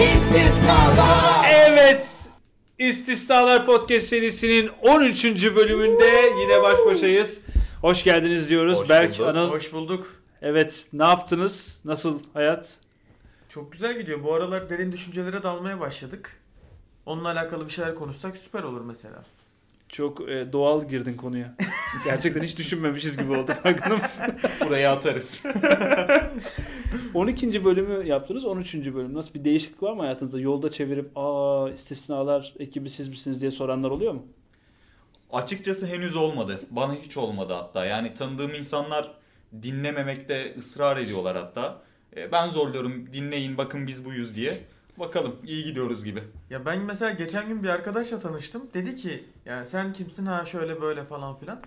İstisnalar Evet. İstisnalar Podcast serisinin 13. bölümünde yine baş başayız. Hoş geldiniz diyoruz. Hoş Berk, bulduk. Anıl. Hoş bulduk. Evet, ne yaptınız? Nasıl hayat? Çok güzel gidiyor. Bu aralar derin düşüncelere dalmaya başladık. Onunla alakalı bir şeyler konuşsak süper olur mesela. Çok e, doğal girdin konuya. Gerçekten hiç düşünmemişiz gibi oldu. Farkında mısın? Buraya atarız. 12. bölümü yaptınız. 13. bölüm. Nasıl bir değişiklik var mı hayatınızda? Yolda çevirip aa istisnalar ekibi siz misiniz diye soranlar oluyor mu? Açıkçası henüz olmadı. Bana hiç olmadı hatta. Yani tanıdığım insanlar dinlememekte ısrar ediyorlar hatta. E, Ben zorluyorum dinleyin bakın biz buyuz diye. Bakalım iyi gidiyoruz gibi. Ya ben mesela geçen gün bir arkadaşla tanıştım. Dedi ki yani sen kimsin ha şöyle böyle falan filan.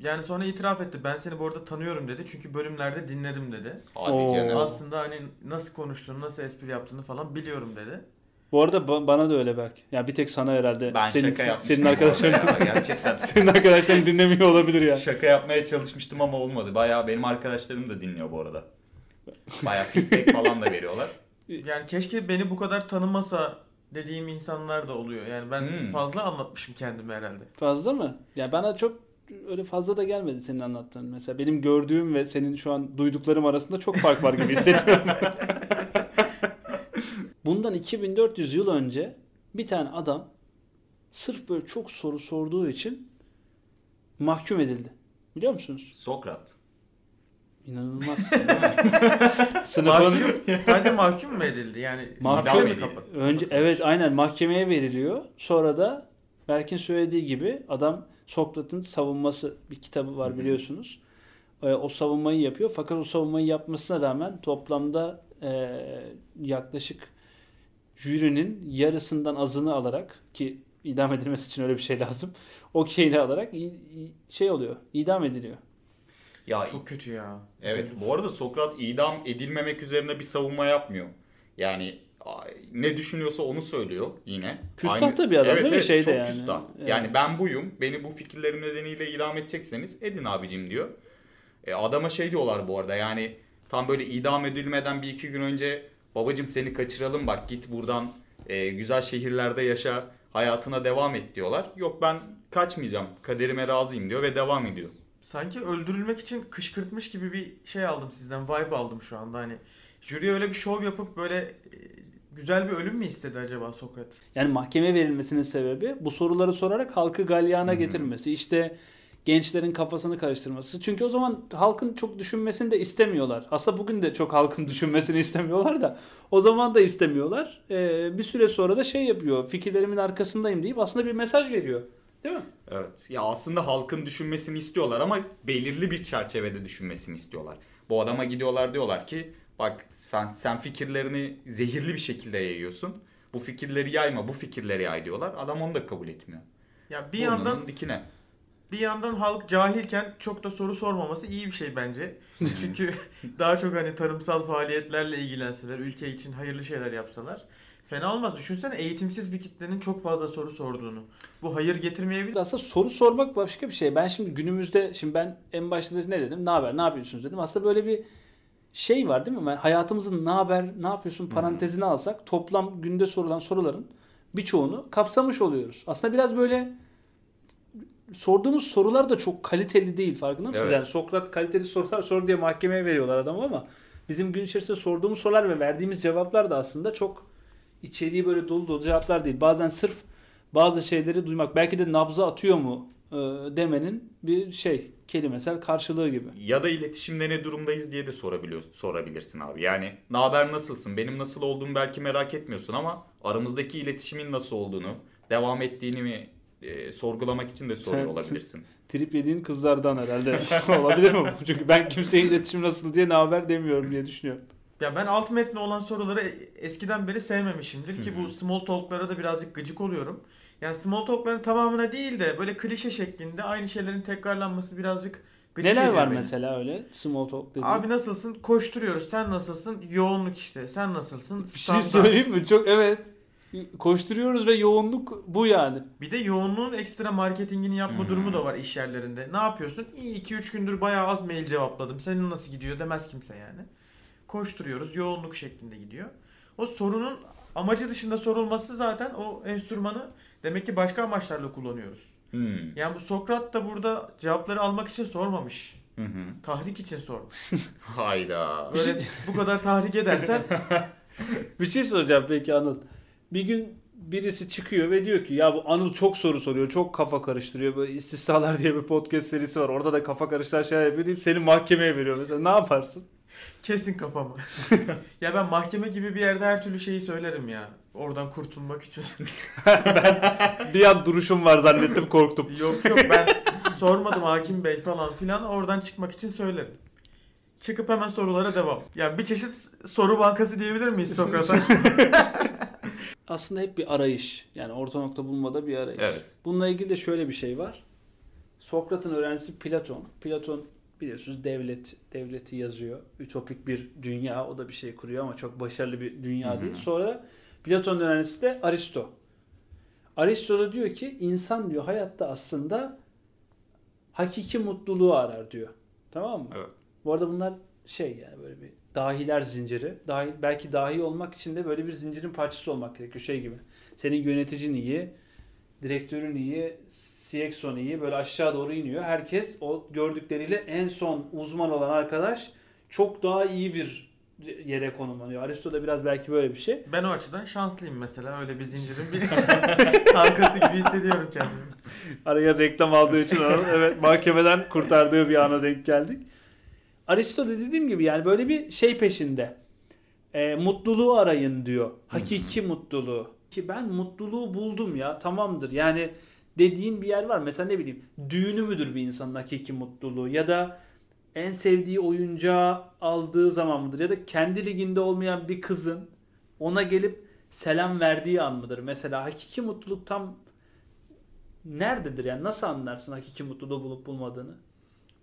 Yani sonra itiraf etti. Ben seni bu arada tanıyorum dedi. Çünkü bölümlerde dinledim dedi. Hadi Oo. canım. Aslında hani nasıl konuştuğunu, nasıl espri yaptığını falan biliyorum dedi. Bu arada ba- bana da öyle Berk. Ya bir tek sana herhalde. Ben senin, şaka yapmıştım. Senin arkadaşların ya, gerçekten. senin arkadaşların dinlemiyor olabilir ya. Şaka yapmaya çalışmıştım ama olmadı. Bayağı benim arkadaşlarım da dinliyor bu arada. Bayağı feedback falan da veriyorlar. Yani keşke beni bu kadar tanımasa dediğim insanlar da oluyor. Yani ben Hmm. fazla anlatmışım kendimi herhalde. Fazla mı? Ya bana çok öyle fazla da gelmedi senin anlattığın. Mesela benim gördüğüm ve senin şu an duyduklarım arasında çok fark var gibi hissediyorum. Bundan 2400 yıl önce bir tane adam sırf böyle çok soru sorduğu için mahkum edildi. Biliyor musunuz? Sokrat. İnanılmaz. Sınıfın Mahkum, sadece mahkum mu edildi? Yani Mahkum edildi. kapat? önce evet aynen mahkemeye veriliyor. Sonra da Berk'in söylediği gibi adam Sokrat'ın savunması bir kitabı var Hı hı. biliyorsunuz. Ee, o savunmayı yapıyor. Fakat o savunmayı yapmasına rağmen toplamda e, yaklaşık jürinin yarısından azını alarak ki idam edilmesi için öyle bir şey lazım. Okeyini alarak şey oluyor. idam ediliyor. Ya Çok kötü ya. Evet bu arada Sokrat idam edilmemek üzerine bir savunma yapmıyor. Yani ne düşünüyorsa onu söylüyor yine. Küstah da bir adam evet, değil mi? evet, Şeyde çok yani. küstah. Evet. Yani ben buyum. Beni bu fikirlerim nedeniyle idam edecekseniz edin abicim diyor. E, adama şey diyorlar bu arada yani tam böyle idam edilmeden bir iki gün önce babacım seni kaçıralım bak git buradan e, güzel şehirlerde yaşa hayatına devam et diyorlar. Yok ben kaçmayacağım kaderime razıyım diyor ve devam ediyor. Sanki öldürülmek için kışkırtmış gibi bir şey aldım sizden. Vibe aldım şu anda hani. Jüri öyle bir şov yapıp böyle e, güzel bir ölüm mü istedi acaba Sokrat? Yani mahkemeye verilmesinin sebebi bu soruları sorarak halkı galyana hı. getirmesi. İşte gençlerin kafasını karıştırması. Çünkü o zaman halkın çok düşünmesini de istemiyorlar. Aslında bugün de çok halkın düşünmesini istemiyorlar da o zaman da istemiyorlar. Ee, bir süre sonra da şey yapıyor. Fikirlerimin arkasındayım deyip aslında bir mesaj veriyor. Değil mi? Evet. Ya aslında halkın düşünmesini istiyorlar ama belirli bir çerçevede düşünmesini istiyorlar. Bu adama gidiyorlar diyorlar ki bak sen, fikirlerini zehirli bir şekilde yayıyorsun. Bu fikirleri yayma, bu fikirleri yay diyorlar. Adam onu da kabul etmiyor. Ya bir Burnunun yandan dikine. Bir yandan halk cahilken çok da soru sormaması iyi bir şey bence. Çünkü daha çok hani tarımsal faaliyetlerle ilgilenseler, ülke için hayırlı şeyler yapsalar fena olmaz. Düşünsene eğitimsiz bir kitlenin çok fazla soru sorduğunu. Bu hayır getirmeyebilir. Aslında soru sormak başka bir şey. Ben şimdi günümüzde şimdi ben en başta ne dedim? Ne haber? Ne yapıyorsunuz dedim. Aslında böyle bir şey var değil mi? Ben hayatımızın ne haber? Ne yapıyorsun parantezini alsak toplam günde sorulan soruların birçoğunu kapsamış oluyoruz. Aslında biraz böyle sorduğumuz sorular da çok kaliteli değil farkında mısınız? Evet. Yani Sokrat kaliteli sorular sor diye mahkemeye veriyorlar adamı ama bizim gün içerisinde sorduğumuz sorular ve verdiğimiz cevaplar da aslında çok içeriği böyle dolu dolu cevaplar değil. Bazen sırf bazı şeyleri duymak belki de nabza atıyor mu e, demenin bir şey kelimesel karşılığı gibi. Ya da iletişimde ne durumdayız diye de sorabiliyor, sorabilirsin abi. Yani ne haber nasılsın? Benim nasıl olduğumu belki merak etmiyorsun ama aramızdaki iletişimin nasıl olduğunu, devam ettiğini mi e, sorgulamak için de soruyor Sen- olabilirsin. Trip yediğin kızlardan herhalde olabilir mi? bu? Çünkü ben kimseye iletişim nasıl diye ne haber demiyorum diye düşünüyorum. Ya ben alt metni olan soruları eskiden beri sevmemişimdir ki bu small talk'lara da birazcık gıcık oluyorum. Yani small talk'ların tamamına değil de böyle klişe şeklinde aynı şeylerin tekrarlanması birazcık gıcık Neler var beni. mesela öyle small talk dediğin? Abi nasılsın? Koşturuyoruz. Sen nasılsın? Yoğunluk işte. Sen nasılsın? bir şey Standart. söyleyeyim mi? Çok evet. Koşturuyoruz ve yoğunluk bu yani. Bir de yoğunluğun ekstra marketingini yapma Hmm. durumu da var iş yerlerinde. Ne yapıyorsun? İyi 2-3 gündür bayağı az mail cevapladım. Senin nasıl gidiyor demez kimse yani. Koşturuyoruz. Yoğunluk şeklinde gidiyor. O sorunun amacı dışında sorulması zaten o enstrümanı demek ki başka amaçlarla kullanıyoruz. Hmm. Yani bu Sokrat da burada cevapları almak için sormamış. Hı hı. Tahrik için sormuş. Hayda. Böyle bu kadar tahrik edersen Bir şey soracağım peki Anıl. Bir gün birisi çıkıyor ve diyor ki ya bu Anıl çok soru soruyor, çok kafa karıştırıyor. Böyle istisnalar diye bir podcast serisi var. Orada da kafa karıştıran şeyler yapıyor deyip seni mahkemeye veriyor mesela. Ne yaparsın? kesin kafamı. ya ben mahkeme gibi bir yerde her türlü şeyi söylerim ya. Oradan kurtulmak için. Bir an duruşum var zannettim korktum. yok yok ben sormadım hakim bey falan filan oradan çıkmak için söylerim. Çıkıp hemen sorulara devam. Yani bir çeşit soru bankası diyebilir miyiz Sokrat'a? Aslında hep bir arayış. Yani orta nokta bulmada bir arayış. Evet. Bununla ilgili de şöyle bir şey var. Sokrat'ın öğrencisi Platon. Platon biliyorsunuz devlet devleti yazıyor. Ütopik bir dünya. O da bir şey kuruyor ama çok başarılı bir dünya Hı hı. değil. Sonra Platon'un öğrencisi de Aristo. Aristo da diyor ki insan diyor hayatta aslında hakiki mutluluğu arar diyor. Tamam mı? Evet. Bu arada bunlar şey yani böyle bir dahiler zinciri. Dahi, belki dahi olmak için de böyle bir zincirin parçası olmak gerekiyor. Şey gibi. Senin yöneticin iyi, direktörün iyi, CXO'n iyi. Böyle aşağı doğru iniyor. Herkes o gördükleriyle en son uzman olan arkadaş çok daha iyi bir yere konumlanıyor. Aristo da biraz belki böyle bir şey. ben o açıdan şanslıyım mesela. Öyle bir zincirin bir halkası gibi hissediyorum kendimi. Araya reklam aldığı için evet mahkemeden kurtardığı bir ana denk geldik. Aristo da dediğim gibi yani böyle bir şey peşinde. E, mutluluğu arayın diyor. Hakiki mutluluğu. Ki ben mutluluğu buldum ya tamamdır. Yani dediğin bir yer var. Mesela ne bileyim düğünü müdür bir insanın hakiki mutluluğu ya da en sevdiği oyuncağı aldığı zaman mıdır ya da kendi liginde olmayan bir kızın ona gelip selam verdiği an mıdır? Mesela hakiki mutluluk tam nerededir yani nasıl anlarsın hakiki mutluluğu bulup bulmadığını?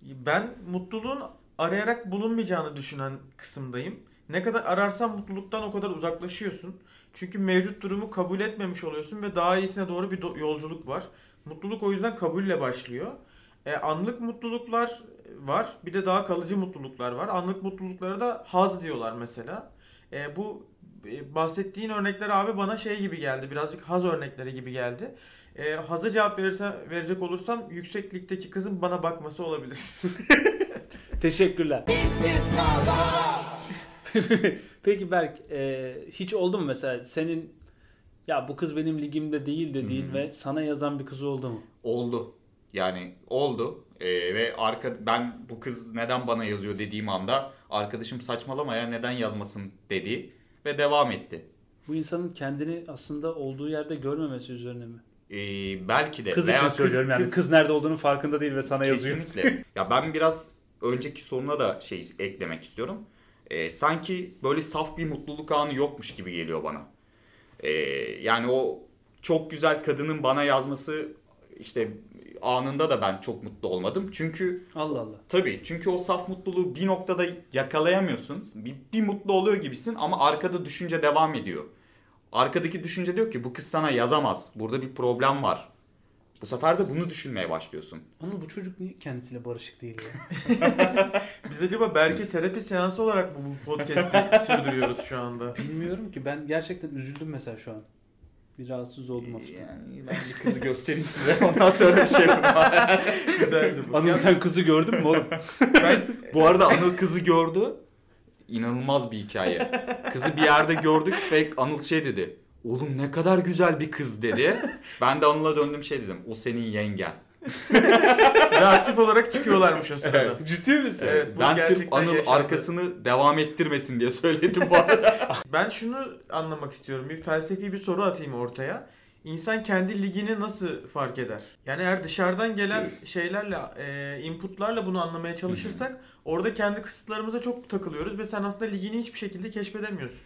Ben mutluluğun arayarak bulunmayacağını düşünen kısımdayım. Ne kadar ararsan mutluluktan o kadar uzaklaşıyorsun. Çünkü mevcut durumu kabul etmemiş oluyorsun ve daha iyisine doğru bir do- yolculuk var. Mutluluk o yüzden kabulle başlıyor. E, anlık mutluluklar var. Bir de daha kalıcı mutluluklar var. Anlık mutluluklara da haz diyorlar mesela. E, bu e, bahsettiğin örnekler abi bana şey gibi geldi. Birazcık haz örnekleri gibi geldi. E, haza cevap verirse, verecek olursam yükseklikteki kızın bana bakması olabilir. Teşekkürler. Peki Berk e, hiç oldu mu mesela senin ya bu kız benim ligimde değil dediğin Hı. ve sana yazan bir kız oldu mu? Oldu. Yani oldu. Ee, ve arka ben bu kız neden bana yazıyor dediğim anda arkadaşım saçmalama ya neden yazmasın dedi ve devam etti. Bu insanın kendini aslında olduğu yerde görmemesi üzerine mi? Ee, belki de. Kız Veya için söylüyorum yani kız nerede olduğunu farkında değil ve sana yazıyor. Kesinlikle. ya ben biraz önceki soruna da şey eklemek istiyorum. Ee, sanki böyle saf bir mutluluk anı yokmuş gibi geliyor bana. Ee, yani o çok güzel kadının bana yazması işte anında da ben çok mutlu olmadım. Çünkü Allah Allah. tabii çünkü o saf mutluluğu bir noktada yakalayamıyorsun. Bir, bir mutlu oluyor gibisin ama arkada düşünce devam ediyor. Arkadaki düşünce diyor ki bu kız sana yazamaz. Burada bir problem var. Bu sefer de bunu düşünmeye başlıyorsun. Anıl bu çocuk niye kendisiyle barışık değil ya? Biz acaba belki terapi seansı olarak bu bu podcast'i sürdürüyoruz şu anda. Bilmiyorum ki ben gerçekten üzüldüm mesela şu an. Bir rahatsız oldum hafiften. Yani ben bir kızı göstereyim size ondan sonra bir şey yapayım. Güzeldi bu. Anıl sen kızı gördün mü oğlum? ben Bu arada Anıl kızı gördü. İnanılmaz bir hikaye. Kızı bir yerde gördük ve Anıl şey dedi. Oğlum ne kadar güzel bir kız dedi. Ben de Anıl'a döndüm şey dedim. O senin yengen. ve aktif olarak çıkıyorlarmış o sırada. Evet. Ciddi misin? Evet, bu ben sırf gerçekten Anıl yaşandı. arkasını devam ettirmesin diye söyledim bu arada. Ben şunu anlamak istiyorum. Bir felsefi bir soru atayım ortaya. İnsan kendi ligini nasıl fark eder? Yani eğer dışarıdan gelen şeylerle, e, inputlarla bunu anlamaya çalışırsak orada kendi kısıtlarımıza çok takılıyoruz ve sen aslında ligini hiçbir şekilde keşfedemiyorsun.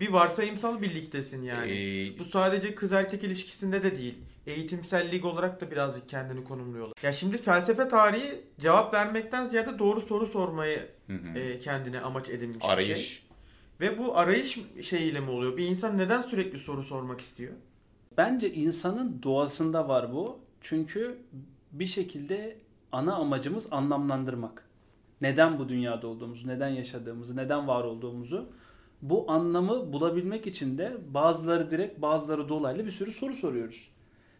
Bir varsayımsal bir ligdesin yani. Ee, Bu sadece kız erkek ilişkisinde de değil. Eğitimsel lig olarak da birazcık kendini konumluyorlar. Ya şimdi felsefe tarihi cevap vermekten ziyade doğru soru sormayı hı hı. e, kendine amaç edinmiş bir şey. Arayış. Ve bu arayış şeyiyle mi oluyor? Bir insan neden sürekli soru sormak istiyor? Bence insanın doğasında var bu. Çünkü bir şekilde ana amacımız anlamlandırmak. Neden bu dünyada olduğumuzu, neden yaşadığımızı, neden var olduğumuzu bu anlamı bulabilmek için de bazıları direkt bazıları dolaylı bir sürü soru soruyoruz.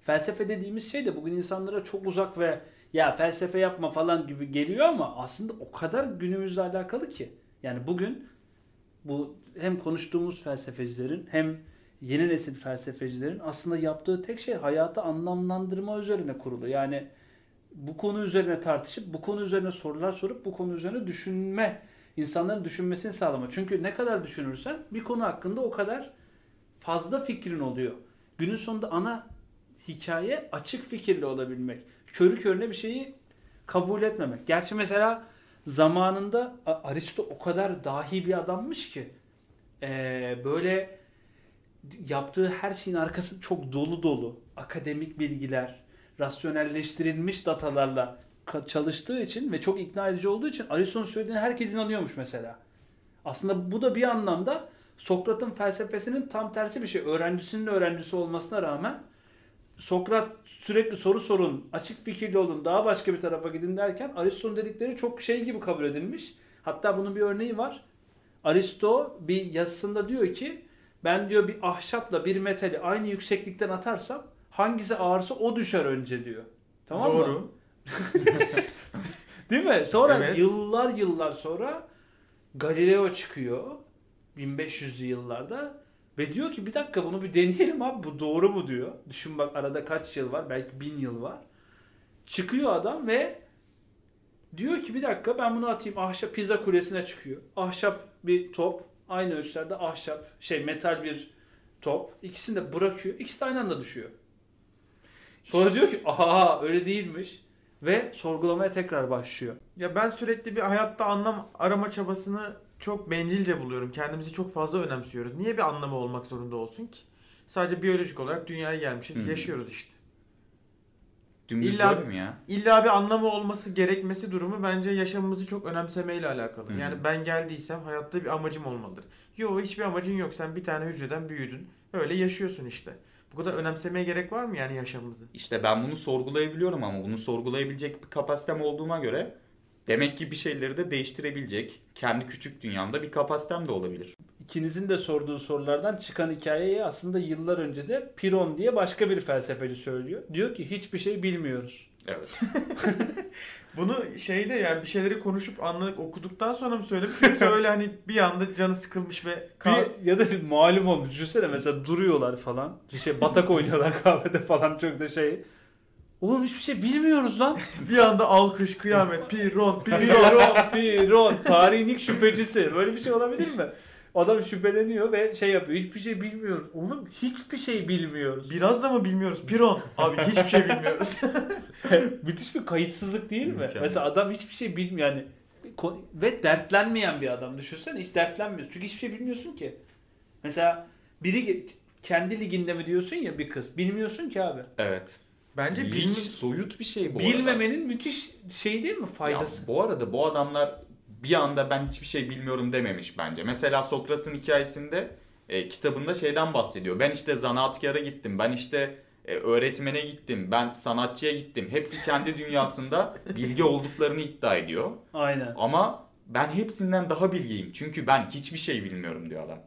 Felsefe dediğimiz şey de bugün insanlara çok uzak ve ya felsefe yapma falan gibi geliyor ama aslında o kadar günümüzle alakalı ki. Yani bugün bu hem konuştuğumuz felsefecilerin hem yeni nesil felsefecilerin aslında yaptığı tek şey hayatı anlamlandırma üzerine kurulu. Yani bu konu üzerine tartışıp bu konu üzerine sorular sorup bu konu üzerine düşünme, insanların düşünmesini sağlama. Çünkü ne kadar düşünürsen bir konu hakkında o kadar fazla fikrin oluyor. Günün sonunda ana hikaye açık fikirli olabilmek. Körü körüne bir şeyi kabul etmemek. Gerçi mesela zamanında Aristo o kadar dahi bir adammış ki eee, böyle yaptığı her şeyin arkası çok dolu dolu. Akademik bilgiler, rasyonelleştirilmiş datalarla çalıştığı için ve çok ikna edici olduğu için Aristo'nun söylediğine herkes inanıyormuş mesela. Aslında bu da bir anlamda Sokrat'ın felsefesinin tam tersi bir şey. Öğrencisinin öğrencisi olmasına rağmen Sokrat sürekli soru sorun, açık fikirli olun, daha başka bir tarafa gidin derken Aristo'nun dedikleri çok şey gibi kabul edilmiş. Hatta bunun bir örneği var. Aristo bir yazısında diyor ki ben diyor bir ahşapla bir metali aynı yükseklikten atarsam hangisi ağırsa o düşer önce diyor. Tamam mı? Doğru. Değil mi? Sonra Evet. yıllar yıllar sonra Galileo çıkıyor 1500'lü yıllarda ve diyor ki bir dakika bunu bir deneyelim abi bu doğru mu diyor. Düşün bak arada kaç yıl var belki bin yıl var. Çıkıyor adam ve diyor ki bir dakika ben bunu atayım ahşap pizza kulesine çıkıyor. Ahşap bir top aynı ölçülerde ahşap şey metal bir top ikisini de bırakıyor ikisi de aynı anda düşüyor. Sonra diyor ki aha öyle değilmiş ve sorgulamaya tekrar başlıyor. Ya ben sürekli bir hayatta anlam arama çabasını çok bencilce buluyorum. Kendimizi çok fazla önemsiyoruz. Niye bir anlamı olmak zorunda olsun ki? Sadece biyolojik olarak dünyaya gelmişiz, Hı yaşıyoruz işte. Dümdüz İlla- mi ya? İlla bir anlamı olması gerekmesi durumu bence yaşamımızı çok önemsemeyle alakalı. Hı hı. Yani ben geldiysem hayatta bir amacım olmalıdır. Yo hiçbir amacın yok. Sen bir tane hücreden büyüdün. Öyle yaşıyorsun işte. Bu kadar önemsemeye gerek var mı yani yaşamımızı? İşte ben bunu sorgulayabiliyorum ama bunu sorgulayabilecek bir kapasitem olduğuma göre demek ki bir şeyleri de değiştirebilecek kendi küçük dünyamda bir kapasitem de olabilir. İkinizin de sorduğu sorulardan çıkan hikayeyi aslında yıllar önce de Piron diye başka bir felsefeci söylüyor. Diyor ki hiçbir şey bilmiyoruz. Evet. Bunu şeyde yani bir şeyleri konuşup anladık okuduktan sonra mı söylemiş yoksa öyle hani bir anda canı sıkılmış ve kal- Bir, ya da malum olmuş. Düşünsene mesela duruyorlar falan. Bir şey batak oynuyorlar kahvede falan çok da şey. Oğlum hiçbir şey bilmiyoruz lan. bir anda alkış, kıyamet, piron, piron. Piron, Piron, tarihin ilk şüphecisi. Böyle bir şey olabilir mi? Adam şüpheleniyor ve şey yapıyor. Hiçbir şey bilmiyoruz. Oğlum hiçbir şey bilmiyoruz. Biraz da mı bilmiyoruz? Piron. Abi hiçbir şey bilmiyoruz. Müthiş bir kayıtsızlık değil mi? Mükemmel. Mesela adam hiçbir şey bilmiyor yani. Ve dertlenmeyen bir adam. Düşünsene hiç dertlenmiyorsun. Çünkü hiçbir şey bilmiyorsun ki. Mesela biri kendi liginde mi diyorsun ya bir kız. Bilmiyorsun ki abi. Evet. Bence Lig bilmi- soyut bir şey bu arada. Bilmemenin müthiş şey değil mi Ya faydası? bu arada bu adamlar bir anda ben hiçbir şey bilmiyorum dememiş bence. Mesela Sokrat'ın hikayesinde e, kitabında şeyden bahsediyor. Ben işte zanaatkara gittim. Ben işte e, öğretmene gittim. Ben sanatçıya gittim. Hepsi kendi dünyasında bilgi olduklarını iddia ediyor. Aynen. Ama ben hepsinden daha bilgiyim. Çünkü ben hiçbir şey bilmiyorum diyor adam.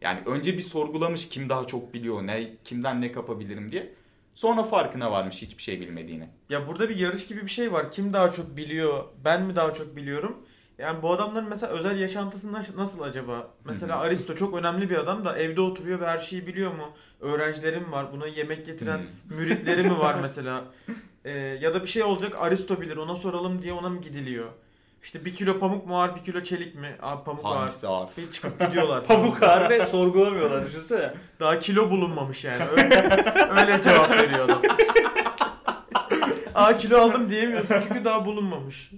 Yani önce bir sorgulamış kim daha çok biliyor, ne kimden ne kapabilirim diye. Sonra farkına varmış hiçbir şey bilmediğini. Ya burada bir yarış gibi bir şey var. Kim daha çok biliyor? Ben mi daha çok biliyorum? Yani bu adamların mesela özel yaşantısı nas- nasıl acaba? Mesela Hı hı. Aristo çok önemli bir adam da evde oturuyor ve her şeyi biliyor mu? Öğrencilerim var. Buna yemek getiren Hı. müritleri mi var mesela? Ee, ya da bir şey olacak Aristo bilir ona soralım diye ona mı gidiliyor? İşte bir kilo pamuk mu ağır bir kilo çelik mi? Abi pamuk ağır. Hangisi ağır? Ve çıkıp gidiyorlar. Pamuk ağır ve sorgulamıyorlar düşünsene. Daha kilo bulunmamış yani. Öyle, öyle cevap veriyor adam. Aa kilo aldım diyemiyorsun çünkü daha bulunmamış.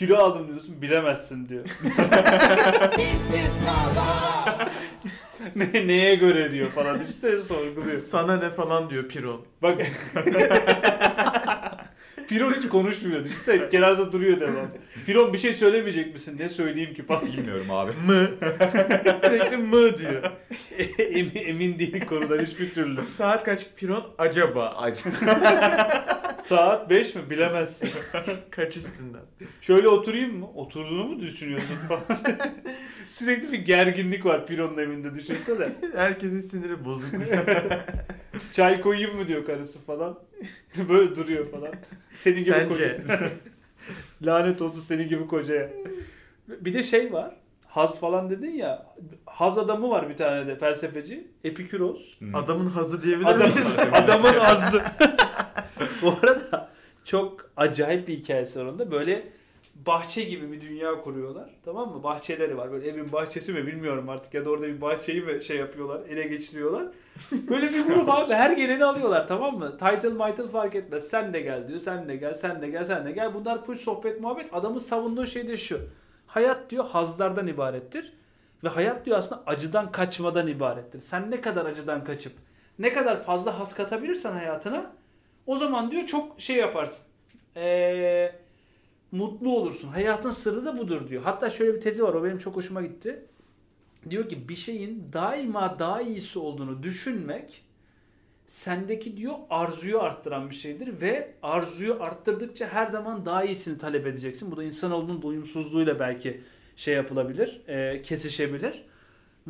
Kilo aldım diyorsun bilemezsin diyor. ne, neye göre diyor falan. Düşünsene sorguluyor. Sana ne falan diyor Piron. Bak. Piron hiç konuşmuyor. Düşünsene kenarda duruyor devam. Piron bir şey söylemeyecek misin? Ne söyleyeyim ki falan. Bilmiyorum abi. Mı. Sürekli mı diyor. emin, emin değil konudan hiçbir türlü. Saat kaç Piron? Acaba. Acı. Saat 5 mi bilemezsin. Kaç üstünden? Şöyle oturayım mı? Oturduğunu mu düşünüyorsun falan. Sürekli bir gerginlik var Piro'nun evinde düşünsene. Herkesin siniri bozuk. Çay koyayım mı diyor karısı falan. Böyle duruyor falan. Senin gibi Sence? koca. Lanet olsun senin gibi kocaya. Bir de şey var. Haz falan dedin ya. Haz adamı var bir tane de felsefeci. Epikuros. Adamın hazı diyebilir Adam, miyiz? adamın hazzı. Bu arada çok acayip bir hikayesi var onda. Böyle bahçe gibi bir dünya kuruyorlar. Tamam mı? Bahçeleri var. Böyle evin bahçesi mi bilmiyorum artık ya da orada bir bahçeyi mi şey yapıyorlar, ele geçiriyorlar. Böyle bir grup abi her geleni alıyorlar tamam mı? Title title fark etmez. Sen de gel diyor. Sen de gel, sen de gel, sen de gel. Bunlar full sohbet muhabbet. Adamın savunduğu şey de şu. Hayat diyor hazlardan ibarettir. Ve hayat diyor aslında acıdan kaçmadan ibarettir. Sen ne kadar acıdan kaçıp ne kadar fazla haz katabilirsen hayatına o zaman diyor çok şey yaparsın. Ee, mutlu olursun. Hayatın sırrı da budur diyor. Hatta şöyle bir tezi var o benim çok hoşuma gitti. Diyor ki bir şeyin daima daha iyisi olduğunu düşünmek sendeki diyor arzuyu arttıran bir şeydir ve arzuyu arttırdıkça her zaman daha iyisini talep edeceksin. Bu da insanoğlunun doyumsuzluğuyla belki şey yapılabilir, e, kesişebilir.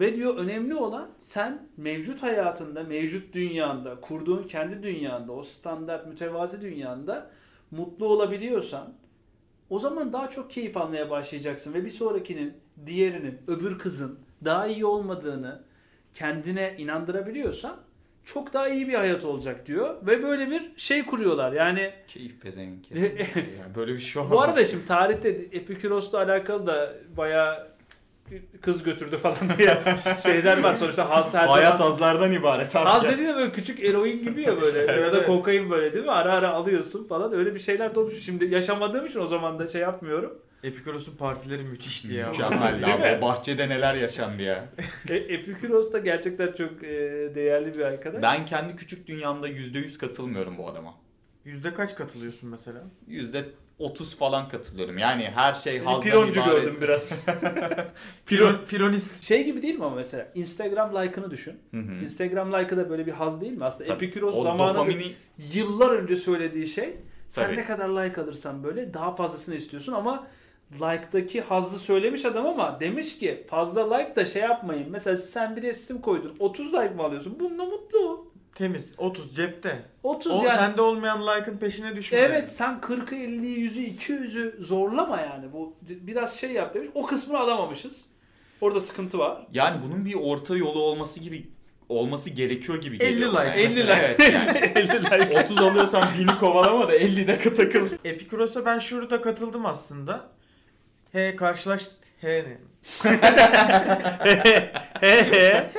Ve diyor önemli olan sen mevcut hayatında, mevcut dünyanda, kurduğun kendi dünyanda, o standart mütevazi dünyanda mutlu olabiliyorsan o zaman daha çok keyif almaya başlayacaksın ve bir sonrakinin, diğerinin, öbür kızın daha iyi olmadığını kendine inandırabiliyorsan çok daha iyi bir hayat olacak diyor ve böyle bir şey kuruyorlar. Yani Keyif pezevenk. ya. Yani böyle bir şey bu olamaz. arada şimdi tarihte Epikuros'la alakalı da bayağı kız götürdü falan diye şeyler var. Sonuçta haz her Hayat zaman... azlardan ibaret abi. Haz dediğin de böyle küçük eroin gibi ya böyle. ya da kokain böyle değil mi? Ara ara alıyorsun falan. Öyle bir şeyler de olmuş. Şimdi yaşamadığım için o zaman da şey yapmıyorum. Epikuros'un partileri müthişti ya. Mükemmel abi. O bahçede neler yaşandı ya. E, Epikuros da gerçekten çok e, değerli bir arkadaş. Ben kendi küçük dünyamda %100 katılmıyorum bu adama. Yüzde kaç katılıyorsun mesela? %30 falan katılıyorum. Yani her şey Seni hazdan pironcu ibaret. gördüm biraz. Piron, pironist. şey gibi değil mi ama mesela Instagram like'ını düşün. Hı hı. Instagram like'ı da böyle bir haz değil mi? Aslında Tabii. Epikuros zamanında dopamini yıllar önce söylediği şey sen Tabii. ne kadar like alırsan böyle daha fazlasını istiyorsun ama like'daki hazzı söylemiş adam ama demiş ki fazla like da şey yapmayın. Mesela sen bir resim koydun 30 like mı alıyorsun? Bununla mutlu ol. Temiz. 30 cepte. 30 O yani. sende olmayan like'ın peşine düşme. Evet sen 40'ı 50'yi 100'ü 200'ü zorlama yani. Bu biraz şey yap demiş. O kısmını alamamışız. Orada sıkıntı var. yani bunun bir orta yolu olması gibi olması gerekiyor gibi 50 geliyor. like. bana. 50 like. Evet yani. 50 like. 30 alıyorsan 1000'i kovalama da 50'de takıl. Epikuros'a ben şurada katıldım aslında. He karşılaş... He ne? He he.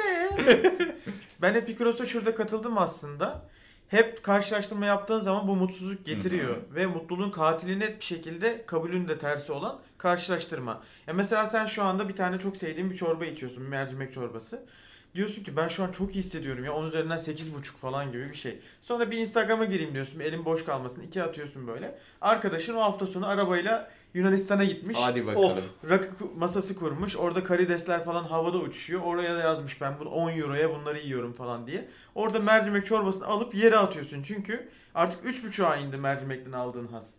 Ben Epikuros'a şurada katıldım aslında. Hep karşılaştırma yaptığın zaman bu mutsuzluk getiriyor. Ve mutluluğun katili net bir şekilde kabulün de tersi olan karşılaştırma. Ya mesela sen şu anda bir tane çok sevdiğin bir çorba içiyorsun. Mercimek çorbası. Diyorsun ki ben şu an çok iyi hissediyorum ya. 10 üzerinden 8,5 falan gibi bir şey. Sonra bir Instagram'a gireyim diyorsun. Elim boş kalmasın. iki atıyorsun böyle. Arkadaşın o hafta sonu arabayla Yunanistan'a gitmiş. Hadi bakalım. Of. Rakı masası kurmuş. Orada karidesler falan havada uçuşuyor. Oraya da yazmış ben bunu 10 euroya bunları yiyorum falan diye. Orada mercimek çorbasını alıp yere atıyorsun. Çünkü artık 3,5'a indi mercimekten aldığın has.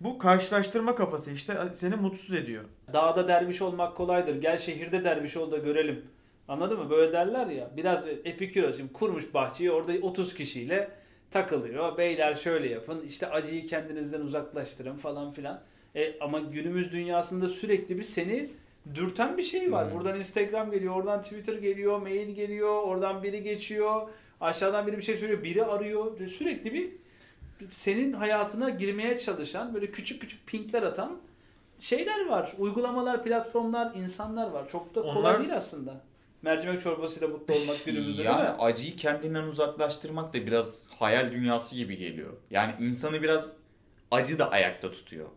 Bu karşılaştırma kafası işte seni mutsuz ediyor. Dağda derviş olmak kolaydır. Gel şehirde derviş ol da görelim. Anladın mı? Böyle derler ya. Biraz Epikuros şimdi kurmuş bahçeyi orada 30 kişiyle takılıyor. Beyler şöyle yapın. işte acıyı kendinizden uzaklaştırın falan filan. E, ama günümüz dünyasında sürekli bir seni dürten bir şey var. Hmm. Buradan Instagram geliyor, oradan Twitter geliyor, mail geliyor, oradan biri geçiyor, aşağıdan biri bir şey söylüyor, biri arıyor. Sürekli bir senin hayatına girmeye çalışan, böyle küçük küçük pinkler atan şeyler var. Uygulamalar, platformlar, insanlar var. Çok da kolay Onlar- değil aslında. Mercimek çorbasıyla mutlu olmak günümüzde yani değil mi? acıyı kendinden uzaklaştırmak da biraz hayal dünyası gibi geliyor. Yani insanı biraz acı da ayakta tutuyor.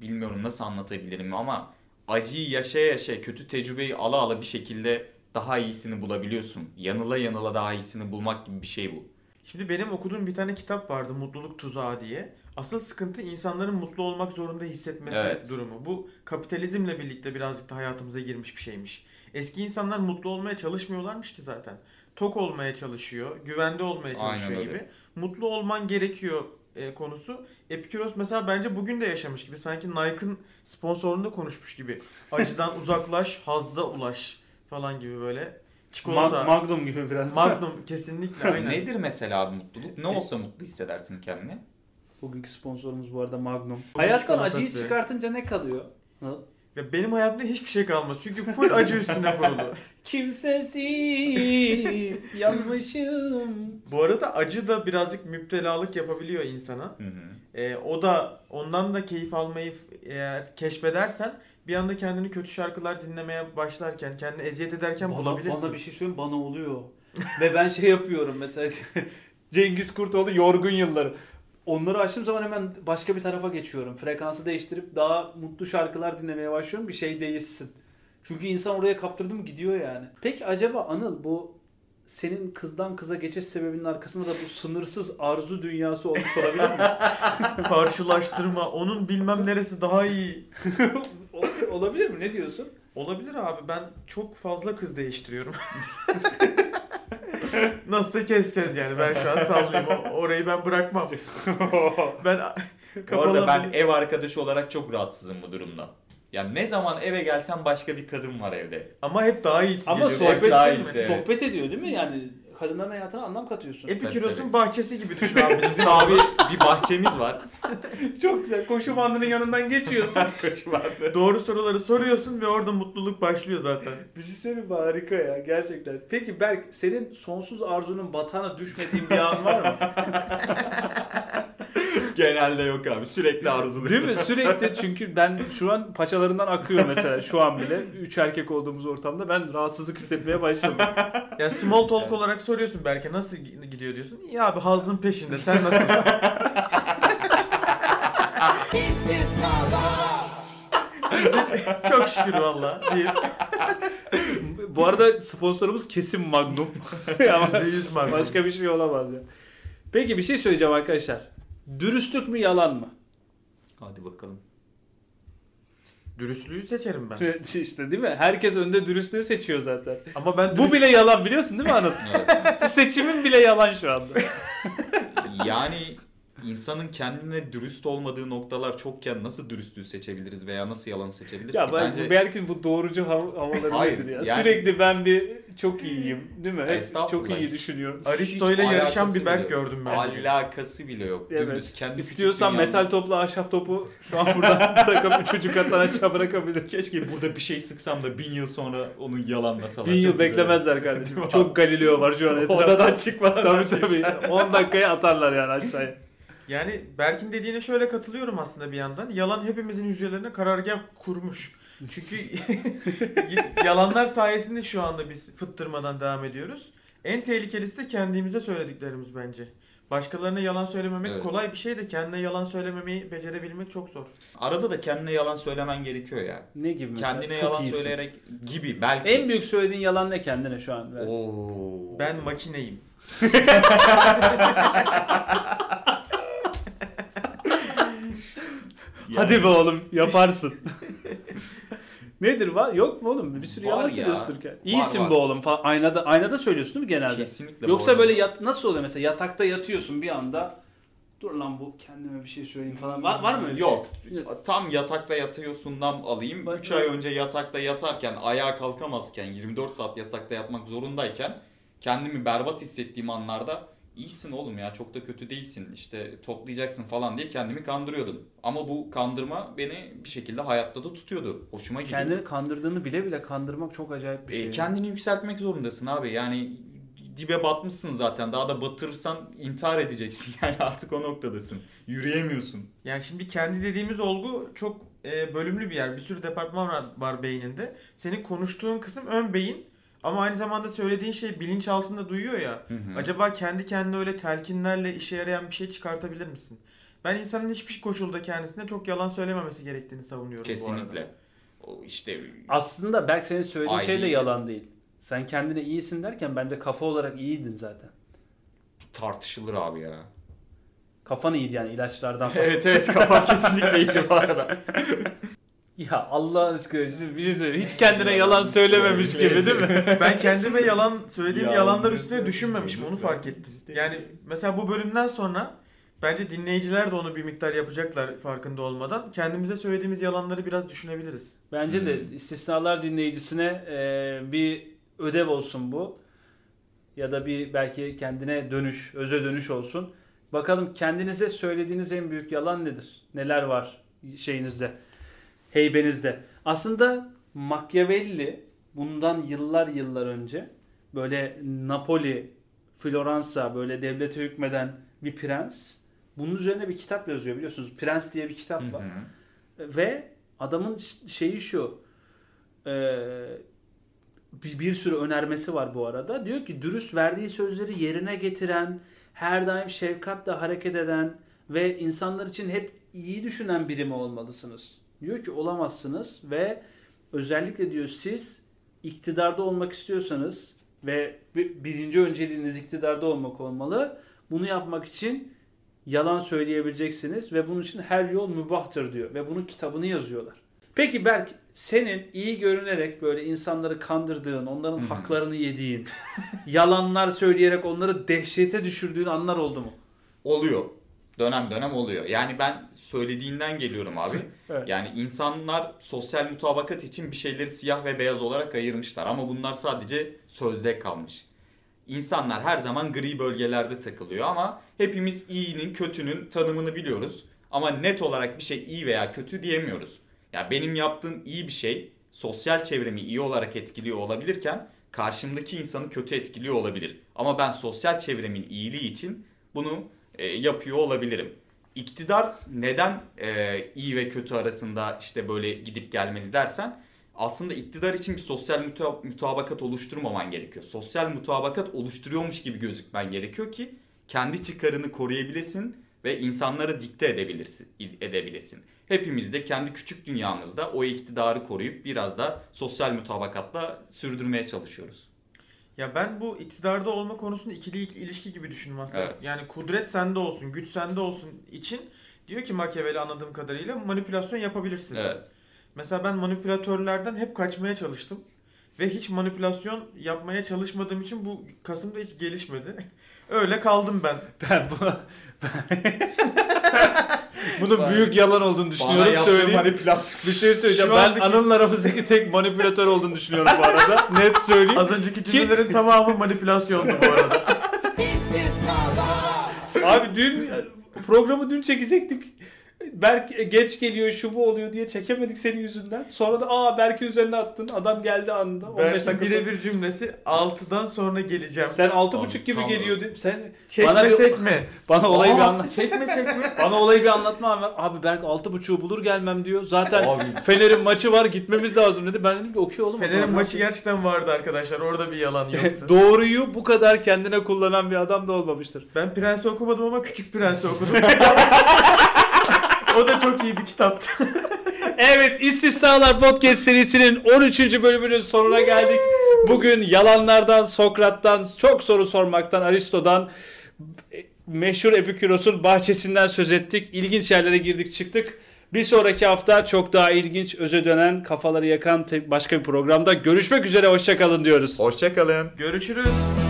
Bilmiyorum nasıl anlatabilirim ama acıyı yaşaya yaşaya kötü tecrübeyi ala ala bir şekilde daha iyisini bulabiliyorsun. Yanıla yanıla daha iyisini bulmak gibi bir şey bu. Şimdi benim okuduğum bir tane kitap vardı Mutluluk Tuzağı diye. Asıl sıkıntı insanların mutlu olmak zorunda hissetmesi Evet. durumu. Bu kapitalizmle birlikte birazcık da hayatımıza girmiş bir şeymiş. Eski insanlar mutlu olmaya çalışmıyorlarmış ki zaten. Tok olmaya çalışıyor, güvende olmaya Aynen çalışıyor öyle. gibi. Mutlu olman gerekiyor e, konusu. Epikuros mesela bence bugün de yaşamış gibi. Sanki Nike'ın sponsorluğunda konuşmuş gibi. Acıdan uzaklaş, hazza ulaş falan gibi böyle. Çikolata. Mag- Magnum gibi biraz. Magnum kesinlikle aynen. Nedir mesela mutluluk? Ne olsa mutlu hissedersin kendini. Bugünkü sponsorumuz bu arada Magnum. Hayattan çikolatası. acıyı çıkartınca ne kalıyor? Ve benim hayatımda hiçbir şey kalmaz. Çünkü full acı üstüne kurulu. Kimsesiz yanmışım. Bu arada acı da birazcık müptelalık yapabiliyor insana. Hı hı. Ee, o da ondan da keyif almayı eğer keşfedersen bir anda kendini kötü şarkılar dinlemeye başlarken, kendini eziyet ederken Bana, bulabilirsin. bana bir şey söyleyeyim bana oluyor. Ve ben şey yapıyorum mesela Cengiz Kurtoğlu yorgun yılları. Onları açtığım zaman hemen başka bir tarafa geçiyorum. Frekansı değiştirip daha mutlu şarkılar dinlemeye başlıyorum. Bir şey değişsin. Çünkü insan oraya kaptırdı mı gidiyor yani. Peki acaba Anıl bu senin kızdan kıza geçiş sebebinin arkasında da bu sınırsız arzu dünyası olmuş olabilir mi? Karşılaştırma, onun bilmem neresi daha iyi. Ol- olabilir mi? Ne diyorsun? Olabilir abi ben çok fazla kız değiştiriyorum. Nasılsa keseceğiz yani ben şu an sallayayım. Orayı ben bırakmam. Ben Bu arada ben ev arkadaşı olarak çok rahatsızım bu durumda. Yani ne zaman eve gelsem başka bir kadın var evde. ama hep daha iyisi Ama geliyor. sohbet, daha değil mi? iyisi, evet. sohbet ediyor değil mi? Yani kadınların hayatına anlam katıyorsun. Tabii. bahçesi gibi düşün abi. Bizim abi bir bahçemiz var. Çok güzel. Koşu bandının yanından geçiyorsun. Doğru soruları soruyorsun ve orada mutluluk başlıyor zaten. bir şey söyleyeyim? Harika ya. Gerçekten. Peki Berk senin sonsuz arzunun batağına düşmediğin bir an var mı? Genelde yok abi. Sürekli arzuluyorum. Değil mi? Sürekli çünkü ben şu an paçalarından akıyor mesela şu an bile. Üç erkek olduğumuz ortamda ben rahatsızlık hissetmeye başladım. Ya small talk olarak soruyorsun belki nasıl gidiyor diyorsun. İyi abi hazın peşinde sen nasılsın? Çok şükür valla deyip Bu arada sponsorumuz kesin Magnum. Ama %100 marka. başka bir şey olamaz ya. Peki bir şey söyleyeceğim arkadaşlar. Dürüstlük mü yalan mı? Hadi bakalım. Dürüstlüğü seçerim ben. işte değil mi? Herkes önde dürüstlüğü seçiyor zaten. Ama ben Bu dürüst- bile yalan biliyorsun değil mi Anıl? Evet. Bu seçimin bile yalan şu anda. Yani insanın kendine dürüst olmadığı noktalar çokken nasıl dürüstlüğü seçebiliriz veya nasıl yalanı seçebiliriz Ya ki? ben, Bence belki bu doğrucu hav- havaları Hayır, nedir ya? yani- Sürekli ben bir çok iyiyim değil mi? Hep çok iyi düşünüyorum. Aristo ile yarışan bir Berk gördüm ben. Alakası bile yok. Evet. Dümdüz kendi İstiyorsan metal topla ahşap topu şu an buradan bırakıp üçüncü kattan aşağı bırakabilir. Keşke burada bir şey sıksam da bin yıl sonra onu yalanlasalar. Bin yıl güzel. beklemezler kardeşim. Çok Galileo var şu an etrafta. Odadan çıkmadan tabii tabii. 10 dakikaya atarlar yani aşağıya. Yani Berk'in dediğine şöyle katılıyorum aslında bir yandan. Yalan hepimizin hücrelerine karargah kurmuş. Çünkü yalanlar sayesinde şu anda biz fıttırmadan devam ediyoruz. En tehlikelisi de kendimize söylediklerimiz bence. Başkalarına yalan söylememek Evet. kolay bir şey de kendine yalan söylememeyi becerebilmek çok zor. Arada da kendine yalan söylemen gerekiyor ya. Ne gibi mesela? Kendine Çok yalan iyisin. söyleyerek gibi belki. En büyük söylediğin yalan ne kendine şu an? Ver. Oo. Ben makineyim. Hadi be oğlum yaparsın. Nedir var? Yok mu oğlum? Bir sürü Var yalan ya. söylüyorsun Türkan. İyisin var. be oğlum falan. Aynada aynada söylüyorsun değil mi genelde? Kesinlikle bu Yoksa arada. böyle yat, nasıl oluyor mesela yatakta yatıyorsun bir anda dur lan bu kendime bir şey söyleyeyim falan. Var, var mı öyle bir Yok. şey? Tam yatakta yatıyorsundan alayım. Bak- 3 ay önce yatakta yatarken, ayağa kalkamazken, 24 saat yatakta yatmak zorundayken kendimi berbat hissettiğim anlarda iyisin oğlum ya çok da kötü değilsin işte toplayacaksın falan diye kendimi kandırıyordum. Ama bu kandırma beni bir şekilde hayatta da tutuyordu. Hoşuma gidiyor. Kendini kandırdığını bile bile kandırmak çok acayip bir E, şey. kendini yükseltmek zorundasın abi. Yani dibe batmışsın zaten. Daha da batırırsan intihar edeceksin. Yani artık o noktadasın. Yürüyemiyorsun. Yani şimdi kendi dediğimiz olgu çok e, bölümlü bir yer. Bir sürü departman var, var beyninde. Senin konuştuğun kısım ön beyin ama aynı zamanda söylediğin şey bilinç altında duyuyor ya. Hı hı. Acaba kendi kendine öyle telkinlerle işe yarayan bir şey çıkartabilir misin? Ben insanın hiçbir koşulda kendisine çok yalan söylememesi gerektiğini savunuyorum bu arada. Kesinlikle. O işte Aslında belki senin söylediğin Ay. şey de yalan değil. Sen kendine iyisin derken bence kafa olarak iyiydin zaten. tartışılır abi ya. Kafan iyiydi yani ilaçlardan falan. evet evet kafam kesinlikle iyiydi bu arada. Ya Allah aşkına şimdi bir şey söyleyeyim. Hiç kendine yalan söylememiş gibi değil mi? Ben kendime yalan söylediğim Yalan yalanlar mesela. üstüne düşünmemişim onu fark ettim. Yani mesela bu bölümden sonra Bence dinleyiciler de onu bir miktar yapacaklar farkında olmadan. Kendimize söylediğimiz yalanları biraz düşünebiliriz. Bence de istisnalar dinleyicisine e, bir ödev olsun bu. Ya da bir belki kendine dönüş, öze dönüş olsun. Bakalım kendinize söylediğiniz en büyük yalan nedir? Neler var şeyinizde, heybenizde? Aslında Machiavelli bundan yıllar yıllar önce böyle Napoli, Floransa böyle devlete hükmeden bir prens. Bunun üzerine bir kitap yazıyor biliyorsunuz. Prens diye bir kitap var. Hı hı. Ve adamın şeyi şu. bir, bir sürü önermesi var bu arada. Diyor ki dürüst verdiği sözleri yerine getiren, her daim şefkatle hareket eden ve insanlar için hep iyi düşünen biri mi olmalısınız? Diyor ki olamazsınız ve özellikle diyor siz iktidarda olmak istiyorsanız ve bi- birinci önceliğiniz iktidarda olmak olmalı. Bunu yapmak için yalan söyleyebileceksiniz ve bunun için her yol mübahtır diyor ve bunun kitabını yazıyorlar. Peki Berk senin iyi görünerek böyle insanları kandırdığın, onların hı. haklarını yediğin, yalanlar söyleyerek onları dehşete düşürdüğün anlar oldu mu? Oluyor. Dönem dönem oluyor. Yani ben söylediğinden geliyorum abi. Evet. Yani insanlar sosyal mutabakat için bir şeyleri siyah ve beyaz olarak ayırmışlar ama bunlar sadece sözde kalmış. İnsanlar her zaman gri bölgelerde takılıyor ama hepimiz iyinin, kötünün tanımını biliyoruz. Ama net olarak bir şey iyi veya kötü diyemiyoruz. Ya benim yaptığım iyi bir şey sosyal çevremi iyi olarak etkiliyor olabilirken karşımdaki insanı kötü etkiliyor olabilir. Ama ben sosyal çevremin iyiliği için bunu e, yapıyor olabilirim. İktidar neden e, iyi ve kötü arasında işte böyle gidip gelmeli dersen aslında iktidar için bir sosyal muta- mutabakat oluşturmaman gerekiyor. Sosyal mutabakat oluşturuyormuş gibi gözükmen gerekiyor ki kendi çıkarını koruyabilesin ve insanlara dikte edebilirsin, edebilesin. Hepimiz de kendi küçük dünyamızda o iktidarı koruyup biraz da sosyal mutabakatla sürdürmeye çalışıyoruz. Ya ben bu iktidarda olma konusunu ikili ilişki gibi düşündüm aslında. Evet. Yani kudret sende olsun, güç sende olsun için diyor ki Machiavelli anladığım kadarıyla manipülasyon yapabilirsin. Evet. Mesela ben manipülatörlerden hep kaçmaya çalıştım. Ve hiç manipülasyon yapmaya çalışmadığım için bu Kasım'da hiç gelişmedi. Öyle kaldım ben. Ben bu bunun Bana- büyük yalan olduğunu düşünüyorum. yaptığı Söyleyeyim. manipülasyon. Bir şey söyleyeceğim. Şu Ben andaki- Anıl'ın aramızdaki tek manipülatör olduğunu düşünüyorum bu arada. Net söyleyeyim. Az önceki cümlelerin tamamı manipülasyondu bu arada. Abi dün programı dün çekecektik. Berk geç geliyor şu bu oluyor diye çekemedik senin yüzünden. Sonra da aa Berk'in üzerine attın. Adam geldi anında. 15 Belki dakika sonra. birebir cümlesi 6'dan sonra geleceğim. Sen altı Tamam, buçuk gibi tamam. geliyor dedim. Sen bana bir, Çekmesek mi? bana olayı bir Aa, anlat. Çekmesek mi? Bana olayı bir anlatma abi. Berk altı buçuğu bulur gelmem diyor. Zaten Abi. Fener'in maçı var gitmemiz lazım dedi. Ben dedim ki okey oğlum. Fener'in maçı gerçekten vardı arkadaşlar. Orada bir yalan yoktu. Doğruyu bu kadar kendine kullanan bir adam da olmamıştır. Ben Prens'i okumadım ama Küçük Prens'i okudum. O da çok iyi bir kitaptı. Evet İstisnalar Podcast serisinin 13. bölümünün sonuna geldik. Bugün yalanlardan, Sokrat'tan, çok soru sormaktan, Aristo'dan, meşhur Epiküros'un bahçesinden söz ettik. İlginç yerlere girdik çıktık. Bir sonraki hafta çok daha ilginç, öze dönen, kafaları yakan başka bir programda görüşmek üzere. Hoşçakalın diyoruz. Hoşçakalın. Görüşürüz.